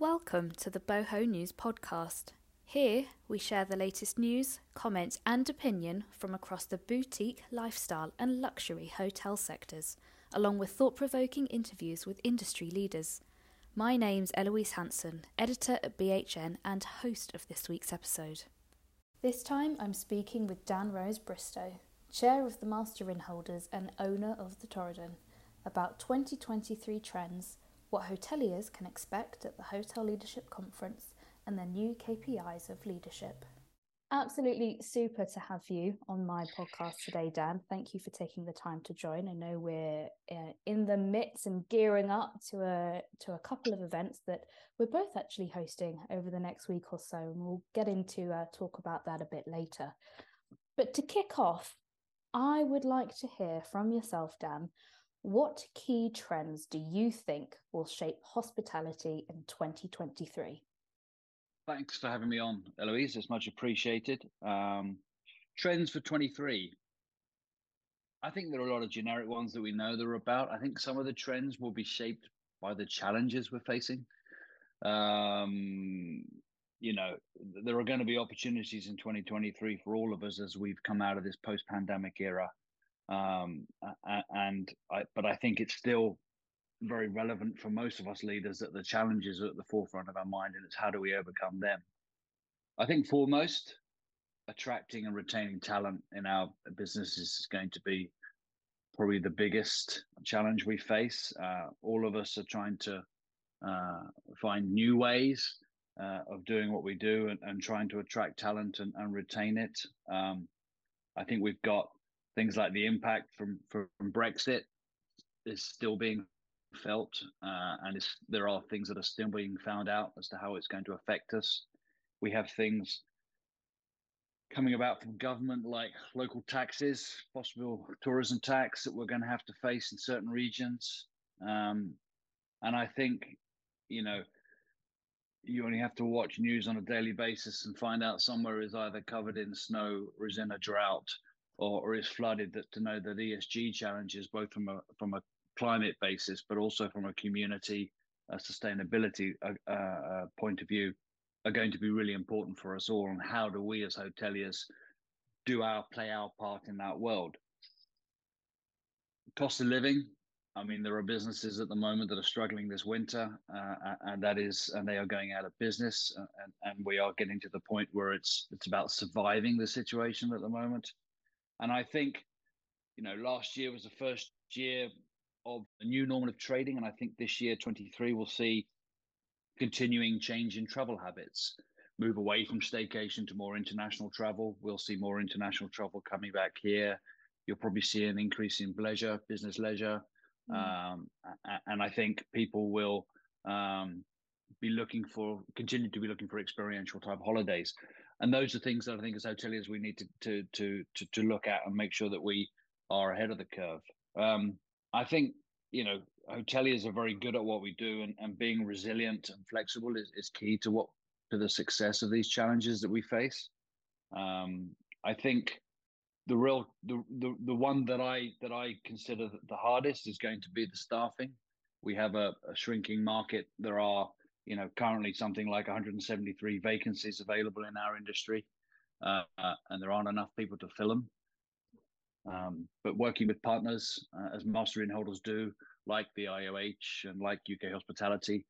Welcome to the Boho News podcast. Here we share the latest news, comments, and opinion from across the boutique, lifestyle, and luxury hotel sectors, along with thought provoking interviews with industry leaders. My name's Eloise Hanson, editor at BHN and host of this week's episode. This time I'm speaking with Dan Rose Bristow, chair of the Master Innholders and owner of the Torridon, about 2023 trends what hoteliers can expect at the Hotel Leadership Conference, and the new KPIs of leadership. Absolutely super to have you on my podcast today, Dan. Thank you for taking the time to join. I know we're uh, in the midst and gearing up to a to a couple of events that we're both actually hosting over the next week or so, and we'll get into uh, talk about that a bit later. But to kick off, I would like to hear from yourself, Dan, what key trends do you think will shape hospitality in 2023? Thanks for having me on, Eloise. It's much appreciated. Um, trends for 23. I think there are a lot of generic ones that we know that are about. I think some of the trends will be shaped by the challenges we're facing. Um, you know, there are going to be opportunities in 2023 for all of us as we've come out of this post pandemic era. Um, and I, but I think it's still very relevant for most of us leaders that the challenges are at the forefront of our mind, and it's how do we overcome them. I think foremost, attracting and retaining talent in our businesses is going to be probably the biggest challenge we face. Uh, all of us are trying to uh, find new ways uh, of doing what we do and, and, trying to attract talent and, and retain it. Um, I think we've got things like the impact from from Brexit is still being felt, uh, and there are things that are still being found out as to how it's going to affect us. We have things coming about from government like local taxes, possible tourism tax that we're going to have to face in certain regions, um, and I think you know you only have to watch news on a daily basis and find out somewhere is either covered in snow or is in a drought or, or is flooded that to know that ESG challenges, both from a from a climate basis, but also from a community a sustainability uh, uh, point of view, are going to be really important for us all. And how do we as hoteliers do our play our part in that world? Cost of living. I mean, there are businesses at the moment that are struggling this winter, uh, and that is, and they are going out of business, uh, and, and we are getting to the point where it's it's about surviving the situation at the moment. And I think, you know, last year was the first year of a new normal of trading. And I think this year, 23, we'll see continuing change in travel habits, move away from staycation to more international travel. We'll see more international travel coming back here. You'll probably see an increase in leisure, business leisure. Mm. Um, and I think people will um, be looking for, continue to be looking for experiential type holidays and those are things that I think as hoteliers we need to to to to, to look at and make sure that we are ahead of the curve. Um, I think you know hoteliers are very good at what we do, and, and being resilient and flexible is, is key to what to the success of these challenges that we face. Um, I think the real the, the the one that I that I consider the hardest is going to be the staffing. We have a, a shrinking market. There are you know, currently something like 173 vacancies available in our industry, uh, and there aren't enough people to fill them. Um, but working with partners, uh, as Master Innholders do, like the IOH and like UK Hospitality,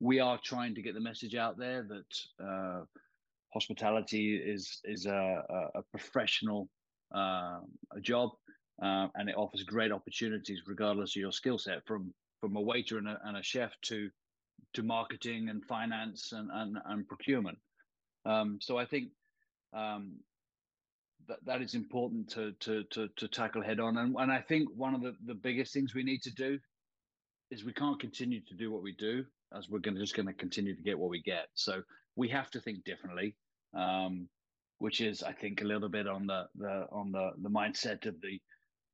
we are trying to get the message out there that uh, hospitality is is a, a professional uh, a job, uh, and it offers great opportunities regardless of your skill set, from from a waiter and a, and a chef to to marketing and finance and, and, and procurement. Um, so I think um, that that is important to to to, to tackle head on. And, and I think one of the, the biggest things we need to do is we can't continue to do what we do as we're going to just going to continue to get what we get. So we have to think differently, um, which is I think a little bit on the the on the the mindset of the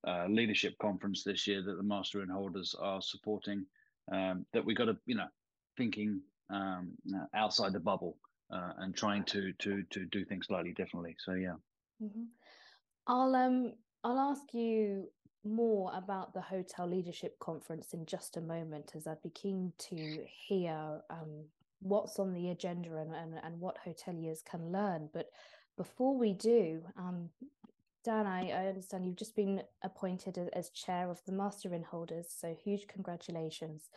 uh, leadership conference this year that the Master Innholders are supporting. Um, that we got to you know thinking um, outside the bubble uh, and trying to to to do things slightly differently. So yeah. Mm-hmm. I'll um I'll ask you more about the hotel leadership conference in just a moment, as I'd be keen to hear um, what's on the agenda and, and, and what hoteliers can learn. But before we do, um, Dan, I, I understand you've just been appointed as, chair of the Master Innholders, so huge congratulations.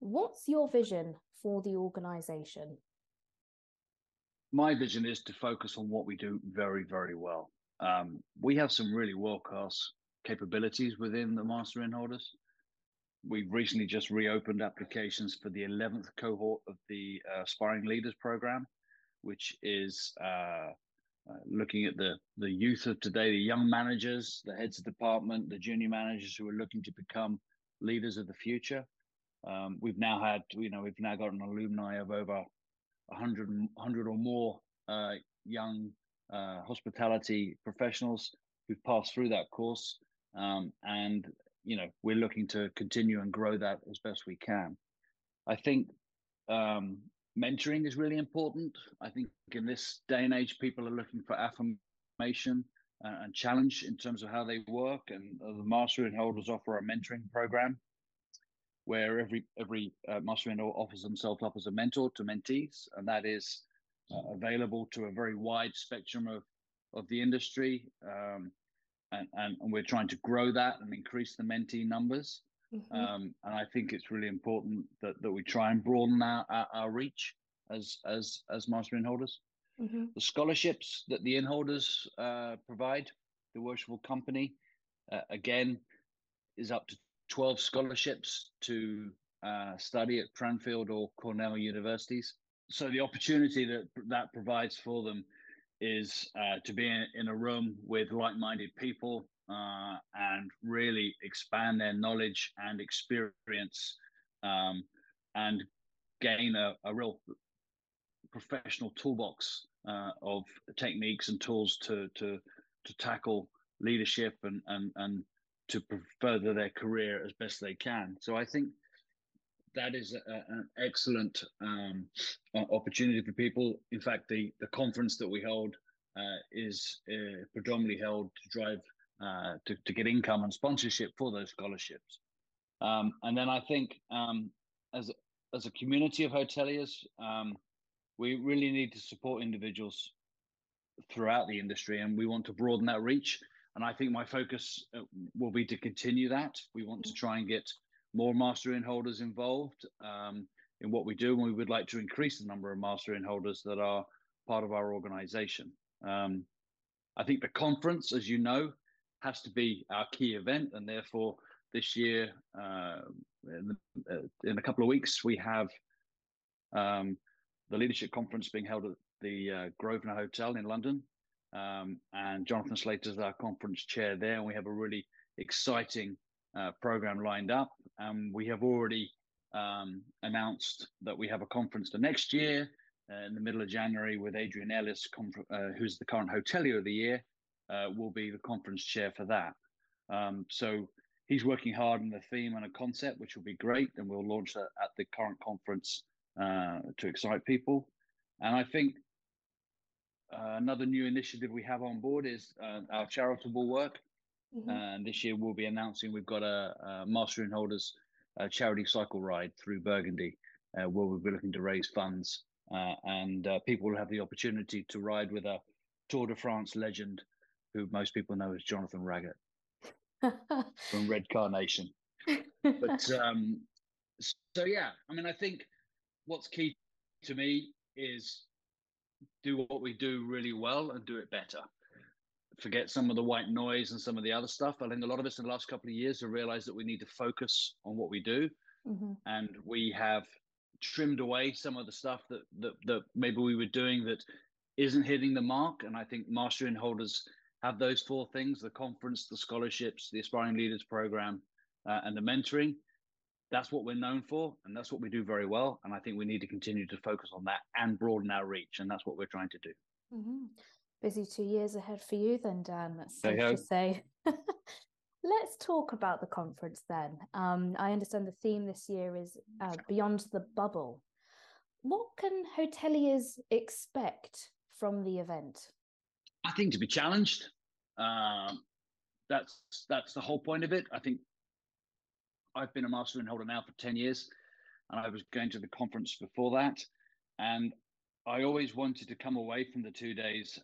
What's your vision for the organisation? My vision is to focus on what we do very, very well. Um, we have some really world class capabilities within the Master Innholders. We've recently just reopened applications for the 11th cohort of the uh, Aspiring Leaders Program, which is uh, uh, looking at the the youth of today, the young managers, the heads of department, the junior managers who are looking to become leaders of the future. Um, we've now had, you know, we've now got an alumni of over 100, 100 or more uh, young uh, hospitality professionals who've passed through that course, um, and you know we're looking to continue and grow that as best we can. I think um, mentoring is really important. I think in this day and age, people are looking for affirmation uh, and challenge in terms of how they work. And the Master Innholders offer a mentoring program where every every uh, Master Inn offers themselves up as a mentor to mentees, and that is uh, available to a very wide spectrum of of the industry. Um, and, and, and we're trying to grow that and increase the mentee numbers. Mm-hmm. Um, and I think it's really important that, that we try and broaden our, our, our reach as as as master innholders. Mm-hmm. The scholarships that the innholders uh, provide, the worshipful company, uh, again, is up to 12 scholarships to uh, study at Cranfield or Cornell universities. So the opportunity that that provides for them is uh, to be in, in, a room with like-minded people uh, and really expand their knowledge and experience um, and gain a, a, real professional toolbox uh, of techniques and tools to to to tackle leadership and and and to further their career as best they can. So I think that is a, an excellent um, opportunity for people. In fact, the the conference that we hold uh, is uh, predominantly held to drive uh, to, to get income and sponsorship for those scholarships. Um, and then I think um, as, as a community of hoteliers, um, we really need to support individuals throughout the industry and we want to broaden that reach. And I think my focus uh, will be to continue that. We want to try and get more master innholders involved um, in what we do. And we would like to increase the number of master innholders that are part of our organization. Um, I think the conference, as you know, has to be our key event, and therefore this year, uh, in, uh, in, a couple of weeks, we have um, the leadership conference being held at the uh, Grosvenor Hotel in London, um, and Jonathan Slater is our conference chair there, and we have a really exciting uh, program lined up, and we have already um, announced that we have a conference the next year uh, in the middle of January with Adrian Ellis, uh, who's the current hotelier of the year, uh, will be the conference chair for that. Um, so he's working hard on the theme and a concept, which will be great, and we'll launch that at the current conference uh, to excite people. And I think uh, another new initiative we have on board is uh, our charitable work. Mm-hmm. And this year we'll be announcing we've got a, a Master Innholders a charity cycle ride through Burgundy, uh, where we'll be looking to raise funds. Uh, and people will have the opportunity to ride with a Tour de France legend who most people know as Jonathan Raggett from Red Carnation. But um, so yeah, I mean, I think what's key to me is do what we do really well and do it better. Forget some of the white noise and some of the other stuff. I think a lot of us in the last couple of years have realized that we need to focus on what we do, mm-hmm. and we have trimmed away some of the stuff that, that that maybe we were doing that isn't hitting the mark. And I think Master Innholders have those four things the conference, the scholarships, the Aspiring Leaders Program, uh, and the mentoring. That's what we're known for, and that's what we do very well. And I think we need to continue to focus on that and broaden our reach. And that's what we're trying to do. Mm-hmm. Busy two years ahead for you, then, Dan. That's safe to say. Let's talk about the conference then. Um, I understand the theme this year is uh, Beyond the Bubble. What can hoteliers expect from the event? I think to be challenged. Um, that's that's the whole point of it. I think I've been a master innholder now for ten years, and I was going to the conference before that. And I always wanted to come away from the two days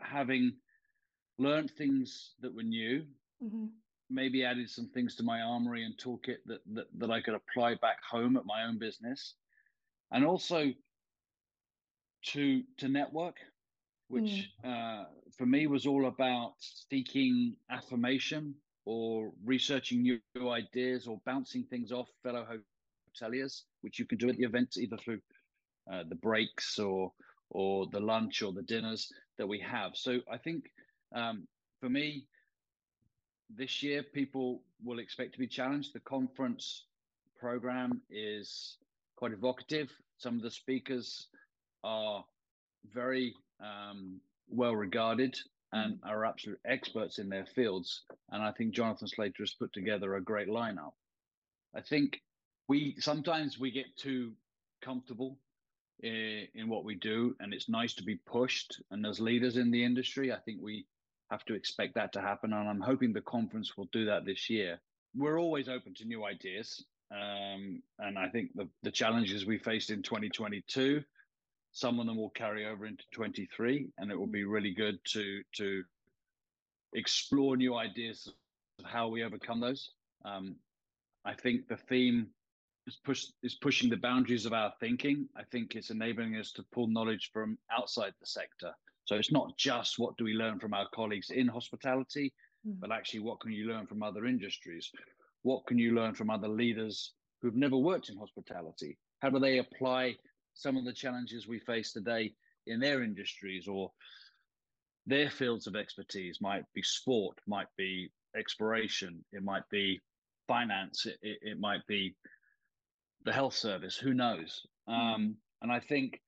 having learned things that were new, mm-hmm. maybe added some things to my armory and toolkit that, that that I could apply back home at my own business, and also to to network, which mm. uh, for me was all about seeking affirmation or researching new, ideas or bouncing things off fellow hoteliers, which you can do at the events either through uh, the breaks or or the lunch or the dinners that we have. So I think um, for me, this year people will expect to be challenged. The conference program is quite evocative. Some of the speakers are very um, well regarded and are absolute experts in their fields. And I think Jonathan Slater has put together a great lineup. I think we sometimes we get too comfortable in, in what we do, and it's nice to be pushed. And as leaders in the industry, I think we have to expect that to happen. And I'm hoping the conference will do that this year. We're always open to new ideas. Um, and I think the, the challenges we faced in 2022, some of them will carry over into 23, and it will be really good to to explore new ideas of how we overcome those. Um, I think the theme is push is pushing the boundaries of our thinking. I think it's enabling us to pull knowledge from outside the sector. So it's not just what do we learn from our colleagues in hospitality, mm. but actually what can you learn from other industries? What can you learn from other leaders who've never worked in hospitality? How do they apply some of the challenges we face today in their industries or their fields of expertise? Might be sport, might be exploration, it might be finance, it, it, it might be the health service. Who knows? Hmm. Um, and I think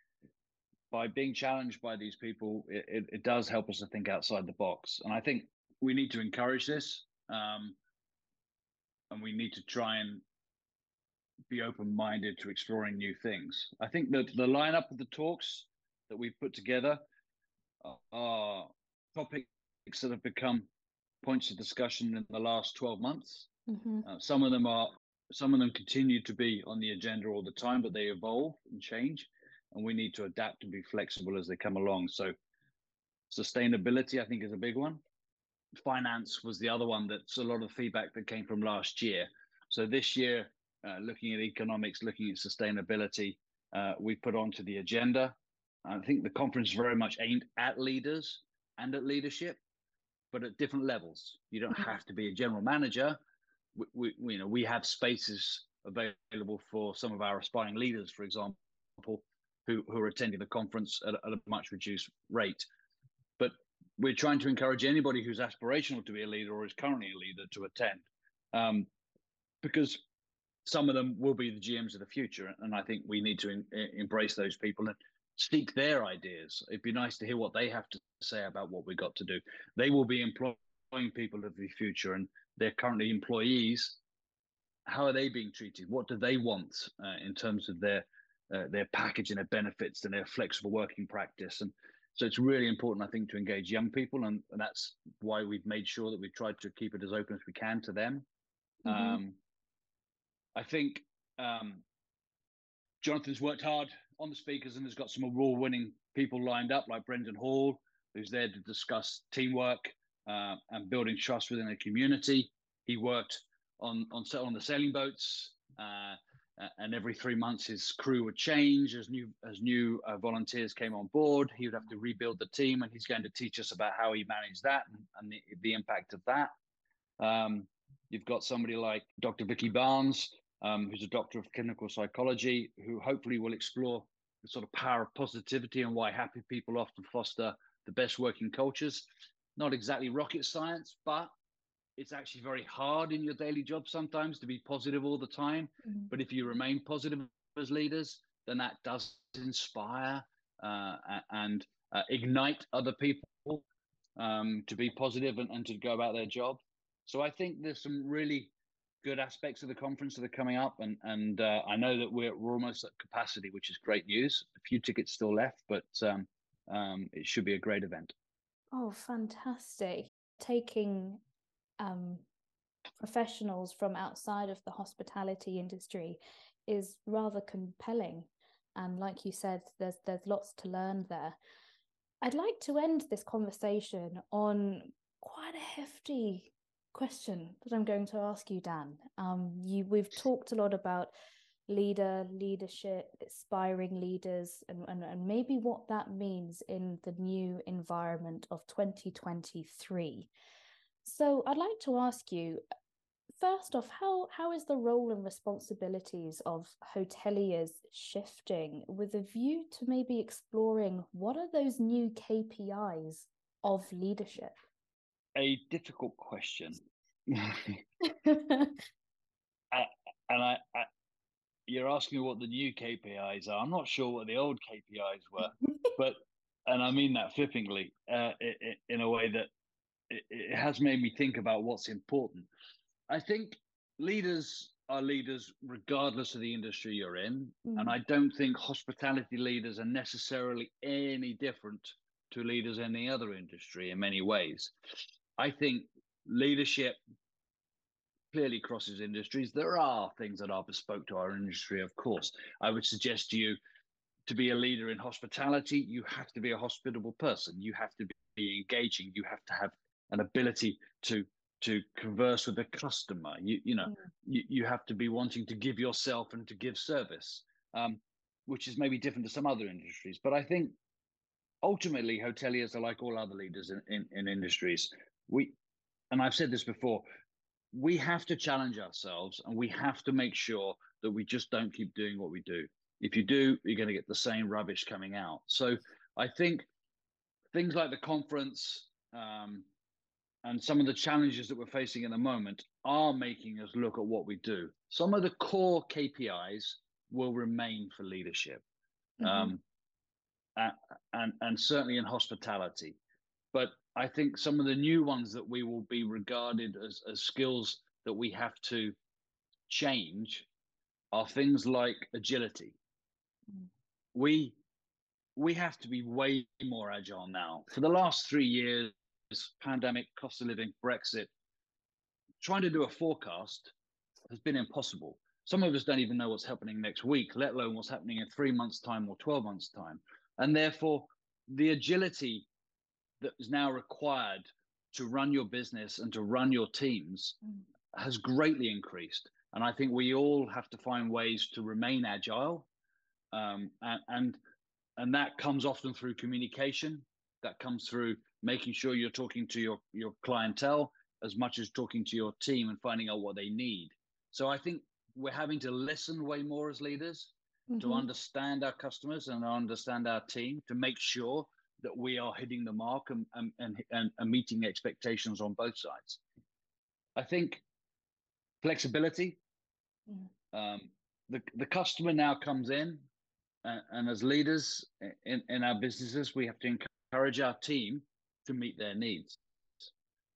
by being challenged by these people, it, it, it, does help us to think outside the box. And I think we need to encourage this, um, and we need to try and be open-minded to exploring new things. I think that the lineup of the talks that we've put together are topics that have become points of discussion in the last 12 months. Mm-hmm. Uh, some of them are some of them continue to be on the agenda all the time, but they evolve and change, and we need to adapt and be flexible as they come along. So, sustainability, I think, is a big one. Finance was the other one that's a lot of feedback that came from last year. So this year, uh, looking at economics, looking at sustainability, uh, we put onto the agenda. I think the conference is very much aimed at leaders and at leadership, but at different levels. You don't mm-hmm. have to be a general manager we, we, you know we have spaces available for some of our aspiring leaders, for example, who, who are attending the conference at, at a much reduced rate. But we're trying to encourage anybody who's aspirational to be a leader or is currently a leader to attend, um, because some of them will be the GMs of the future, and I think we need to in, in, embrace those people and seek their ideas. It'd be nice to hear what they have to say about what we've got to do. They will be employing people of the future, and they're currently employees, how are they being treated? What do they want uh, in terms of their uh, their package and their benefits and their flexible working practice? And so it's really important, I think, to engage young people, and, and that's why we've made sure that we've tried to keep it as open as we can to them. Mm-hmm. Um, I think um, Jonathan's worked hard on the speakers and has got some award-winning people lined up, like Brendan Hall, who's there to discuss teamwork uh, and building trust within the community. He worked on on on the sailing boats, uh, and every three months his crew would change as new as new uh, volunteers came on board. He would have to rebuild the team, and he's going to teach us about how he managed that and, and the, the, impact of that. Um, you've got somebody like Dr. Vicky Barnes, um, who's a doctor of clinical psychology, who hopefully will explore the sort of power of positivity and why happy people often foster the best working cultures not exactly rocket science, but it's actually very hard in your daily job sometimes to be positive all the time. Mm-hmm. But if you remain positive as leaders, then that does inspire uh, and uh, ignite other people um, to be positive and, and to go about their job. So I think there's some really good aspects of the conference that are coming up, and and uh, I know that we're we're almost at capacity, which is great news. A few tickets still left, but um, um, it should be a great event. Oh, fantastic. Taking um, professionals from outside of the hospitality industry is rather compelling. And like you said, there's there's lots to learn there. I'd like to end this conversation on quite a hefty question that I'm going to ask you, Dan. Um, you we've talked a lot about leader, leadership, aspiring leaders, and, and, and maybe what that means in the new environment of 2023. So I'd like to ask you first off, how how is the role and responsibilities of hoteliers shifting with a view to maybe exploring what are those new KPIs of leadership? A difficult question. and I, I, you're asking me what the new KPIs are. I'm not sure what the old KPIs were, but and I mean that flippantly, uh, in a way that it has made me think about what's important. I think leaders are leaders regardless of the industry you're in. Mm. And I don't think hospitality leaders are necessarily any different to leaders in any other industry in many ways. I think leadership clearly crosses industries. There are things that are bespoke to our industry, of course. I would suggest to you to be a leader in hospitality, you have to be a hospitable person. You have to be engaging. You have to have an ability to to converse with the customer. You you know mm. you, you have to be wanting to give yourself and to give service, um, which is maybe different to some other industries. But I think ultimately hoteliers are like all other leaders in, in, in industries. We and I've said this before, we have to challenge ourselves and we have to make sure that we just don't keep doing what we do. If you do, you're going to get the same rubbish coming out. So I think things like the conference, um, and some of the challenges that we're facing in the moment are making us look at what we do. Some of the core KPIs will remain for leadership, mm-hmm. um, and and certainly in hospitality. But I think some of the new ones that we will be regarded as, as skills that we have to change are things like agility. Mm. We we have to be way more agile now. For the last three years, pandemic, cost of living, Brexit, trying to do a forecast has been impossible. Some of us don't even know what's happening next week, let alone what's happening in three months' time or 12 months' time. And therefore, the agility that is now required to run your business and to run your teams mm. has greatly increased. And I think we all have to find ways to remain agile. Um, and, and and that comes often through communication that comes through making sure you're talking to your your clientele as much as talking to your team and finding out what they need. So I think we're having to listen way more as leaders mm-hmm. to understand our customers and understand our team to make sure that we are hitting the mark and and and, and, meeting expectations on both sides. I think flexibility. Mm-hmm. Um, the the customer now comes in, uh, and as leaders in, in our businesses, we have to encourage our team to meet their needs.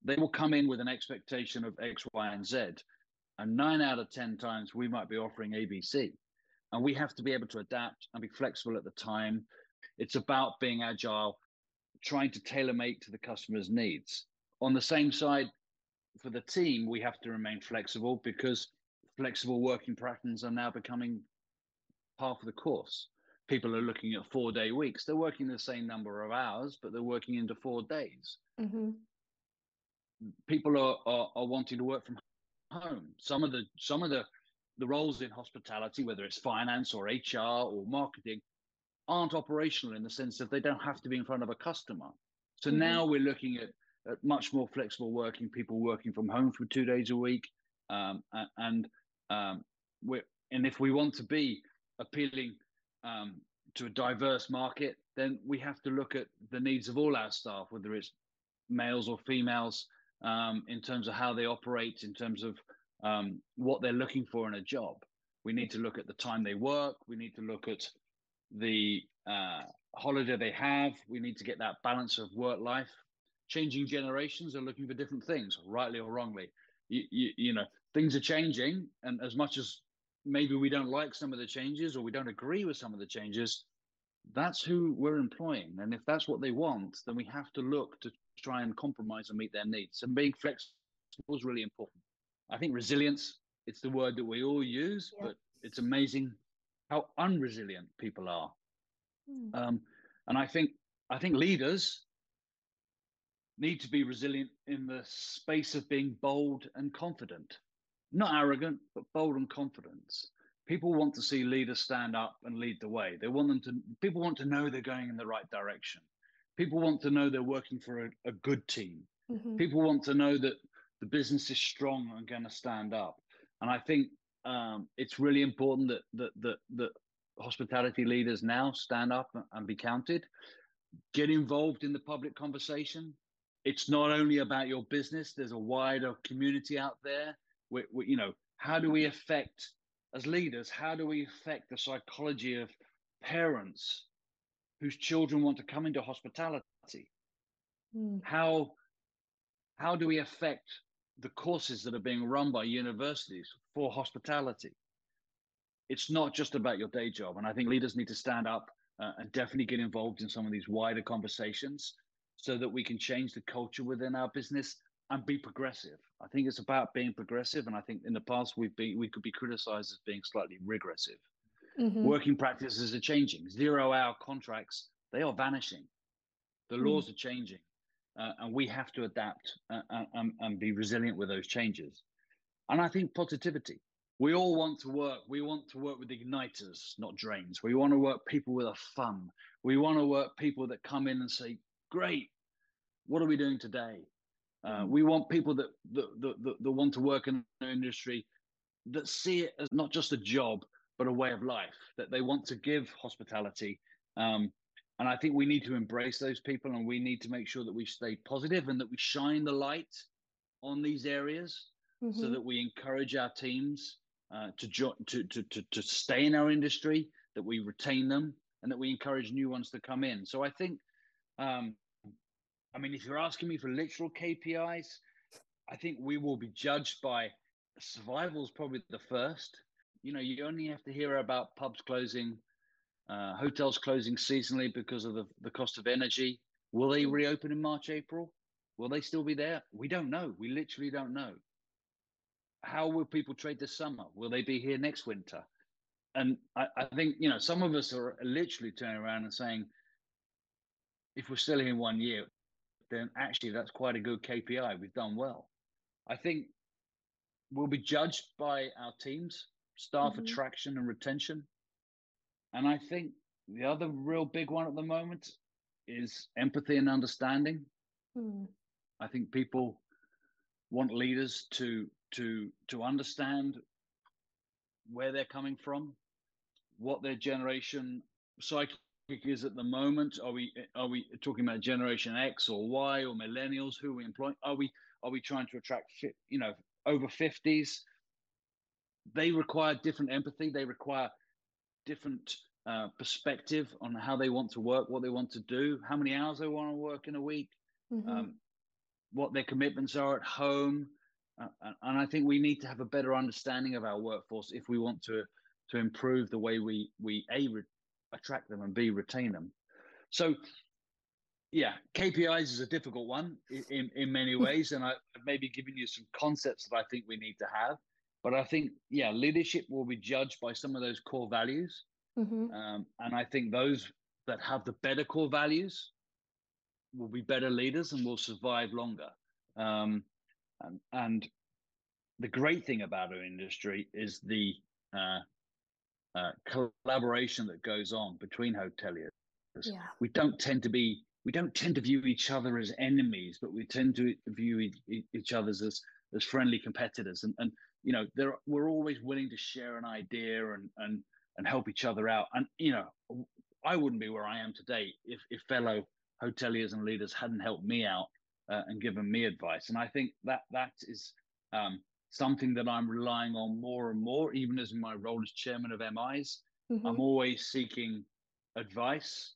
They will come in with an expectation of X, Y, and Z. And nine out of 10 times, we might be offering ABC. And we have to be able to adapt and be flexible at the time. It's about being agile, trying to tailor make to the customer's needs. On the same side, for the team, we have to remain flexible because flexible working patterns are now becoming part of the course people are looking at four day weeks. They're working the same number of hours, but they're working into four days. Mm-hmm. People are, are, are wanting to work from home. Some of the some of the the roles in hospitality, whether it's finance or HR or marketing, aren't operational in the sense that they don't have to be in front of a customer. So mm-hmm. now we're looking at, at much more flexible working, people working from home for two days a week, um, and um, we're and if we want to be appealing um, to a diverse market, then we have to look at the needs of all our staff, whether it's males or females, um, in terms of how they operate, in terms of um, what they're looking for in a job. We need to look at the time they work. We need to look at the uh, holiday they have. We need to get that balance of work life. Changing generations are looking for different things, rightly or wrongly. You, you, you know, things are changing, and as much as maybe we don't like some of the changes or we don't agree with some of the changes, that's who we're employing. And if that's what they want, then we have to look to try and compromise and meet their needs. And being flexible is really important. I think resilience, it's the word that we all use, yeah. but it's amazing how unresilient people are. Mm. Um, and I think I think leaders need to be resilient in the space of being bold and confident, not arrogant, but bold and confident. People want to see leaders stand up and lead the way. They want them to. People want to know they're going in the right direction. People want to know they're working for a, a good team. Mm-hmm. People want to know that the business is strong and going to stand up. And I think um, it's really important that that that that hospitality leaders now stand up and be counted. Get involved in the public conversation. It's not only about your business. There's a wider community out there. We, we, you know, how do we affect as leaders? How do we affect the psychology of parents whose children want to come into hospitality? Mm. How how do we affect the courses that are being run by universities for hospitality? It's not just about your day job, and I think leaders need to stand up uh, and definitely get involved in some of these wider conversations so that we can change the culture within our business and be progressive. I think it's about being progressive, and I think in the past we've been we could be criticized as being slightly regressive. Mm-hmm. Working practices are changing. Zero hour contracts they are vanishing. The Mm. laws are changing, uh, and we have to adapt uh, and, and be resilient with those changes. And I think positivity. We all want to work. We want to work with igniters, not drains. We want to work people with a fun. We want to work people that come in and say, "Great, what are we doing today?" Uh, Mm. we want people that that, that that that want to work in the industry that see it as not just a job but a way of life. That they want to give hospitality. Um, and I think we need to embrace those people, and we need to make sure that we stay positive and that we shine the light on these areas so Mhm. that we encourage our teams uh, to, jo- to, to to to stay in our industry, that we retain them, and that we encourage new ones to come in. So I think, um, I mean, if you're asking me for literal KPIs, I think we will be judged by survival is probably the first. You know, you only have to hear about pubs closing, uh, hotels closing seasonally because of the, the cost of energy. Will they reopen in March, April? Will they still be there? We don't know. We literally don't know. How will people trade this summer? Will they be here next winter? And I, I think, you know, some of us are literally turning around and saying, if we're still here in one year, then actually that's quite a good KPI. We've done well. I think we'll be judged by our teams, staff Mhm. attraction and retention. And I think the other real big one at the moment is empathy and understanding. Mm. I think people want leaders to to to understand where they're coming from, what their generation psychic is at the moment. Are we are we talking about Generation X or Y or millennials? Who are we employing? Are we are we trying to attract you know over fifties? They require different empathy. They require different uh, perspective on how they want to work, what they want to do, how many hours they want to work in a week Mhm. um, what their commitments are at home. Uh, and- and I think we need to have a better understanding of our workforce if we want to to improve the way we we a re- attract them and b retain them. So, yeah, KPIs is a difficult one in in, many ways, and I, I've maybe given you some concepts that I think we need to have. But I think yeah, leadership will be judged by some of those core values, Mhm. um, and I think those that have the better core values will be better leaders and will survive longer. Um, and, and the great thing about our industry is the uh, uh, collaboration that goes on between hoteliers. Yeah. We don't tend to be we don't tend to view each other as enemies, but we tend to view e- each other as as friendly competitors. And and you know, there we're always willing to share an idea and and and help each other out. And you know, I wouldn't be where I am today if if fellow hoteliers and leaders hadn't helped me out uh, and given me advice. And I think that that is um, something that I'm relying on more and more, even as my role as chairman of MIs. Mhm. I'm always seeking advice,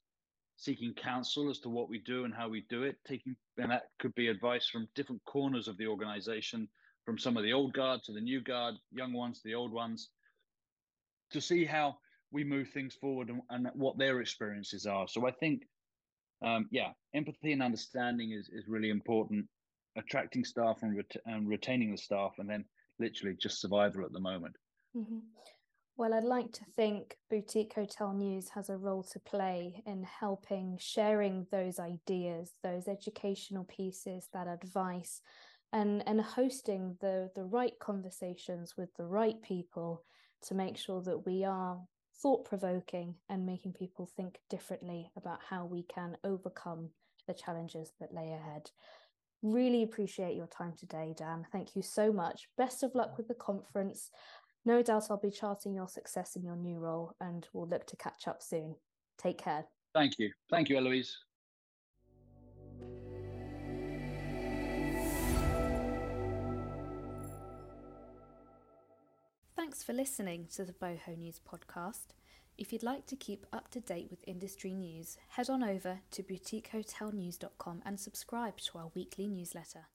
seeking counsel as to what we do and how we do it. Taking and that could be advice from different corners of the organization, from some of the old guard to the new guard, young ones to the old ones, to see how we move things forward and, and what their experiences are. So I think, um, yeah, empathy and understanding is is really important. Attracting staff and, ret- and retaining the staff, and then literally just survival at the moment. Mhm. Well, I'd like to think Boutique Hotel News has a role to play in helping sharing those ideas, those educational pieces, that advice, and, and hosting the, the right conversations with the right people to make sure that we are thought provoking and making people think differently about how we can overcome the challenges that lay ahead. Really appreciate your time today, Dan. Thank you so much. Best of luck with the conference. No doubt I'll be charting your success in your new role and we'll look to catch up soon. Take care. Thank you. Thank you, Eloise. Thanks for listening to the Boho News podcast. If you'd like to keep up to date with industry news, head on over to boutiquehotelnews.com and subscribe to our weekly newsletter.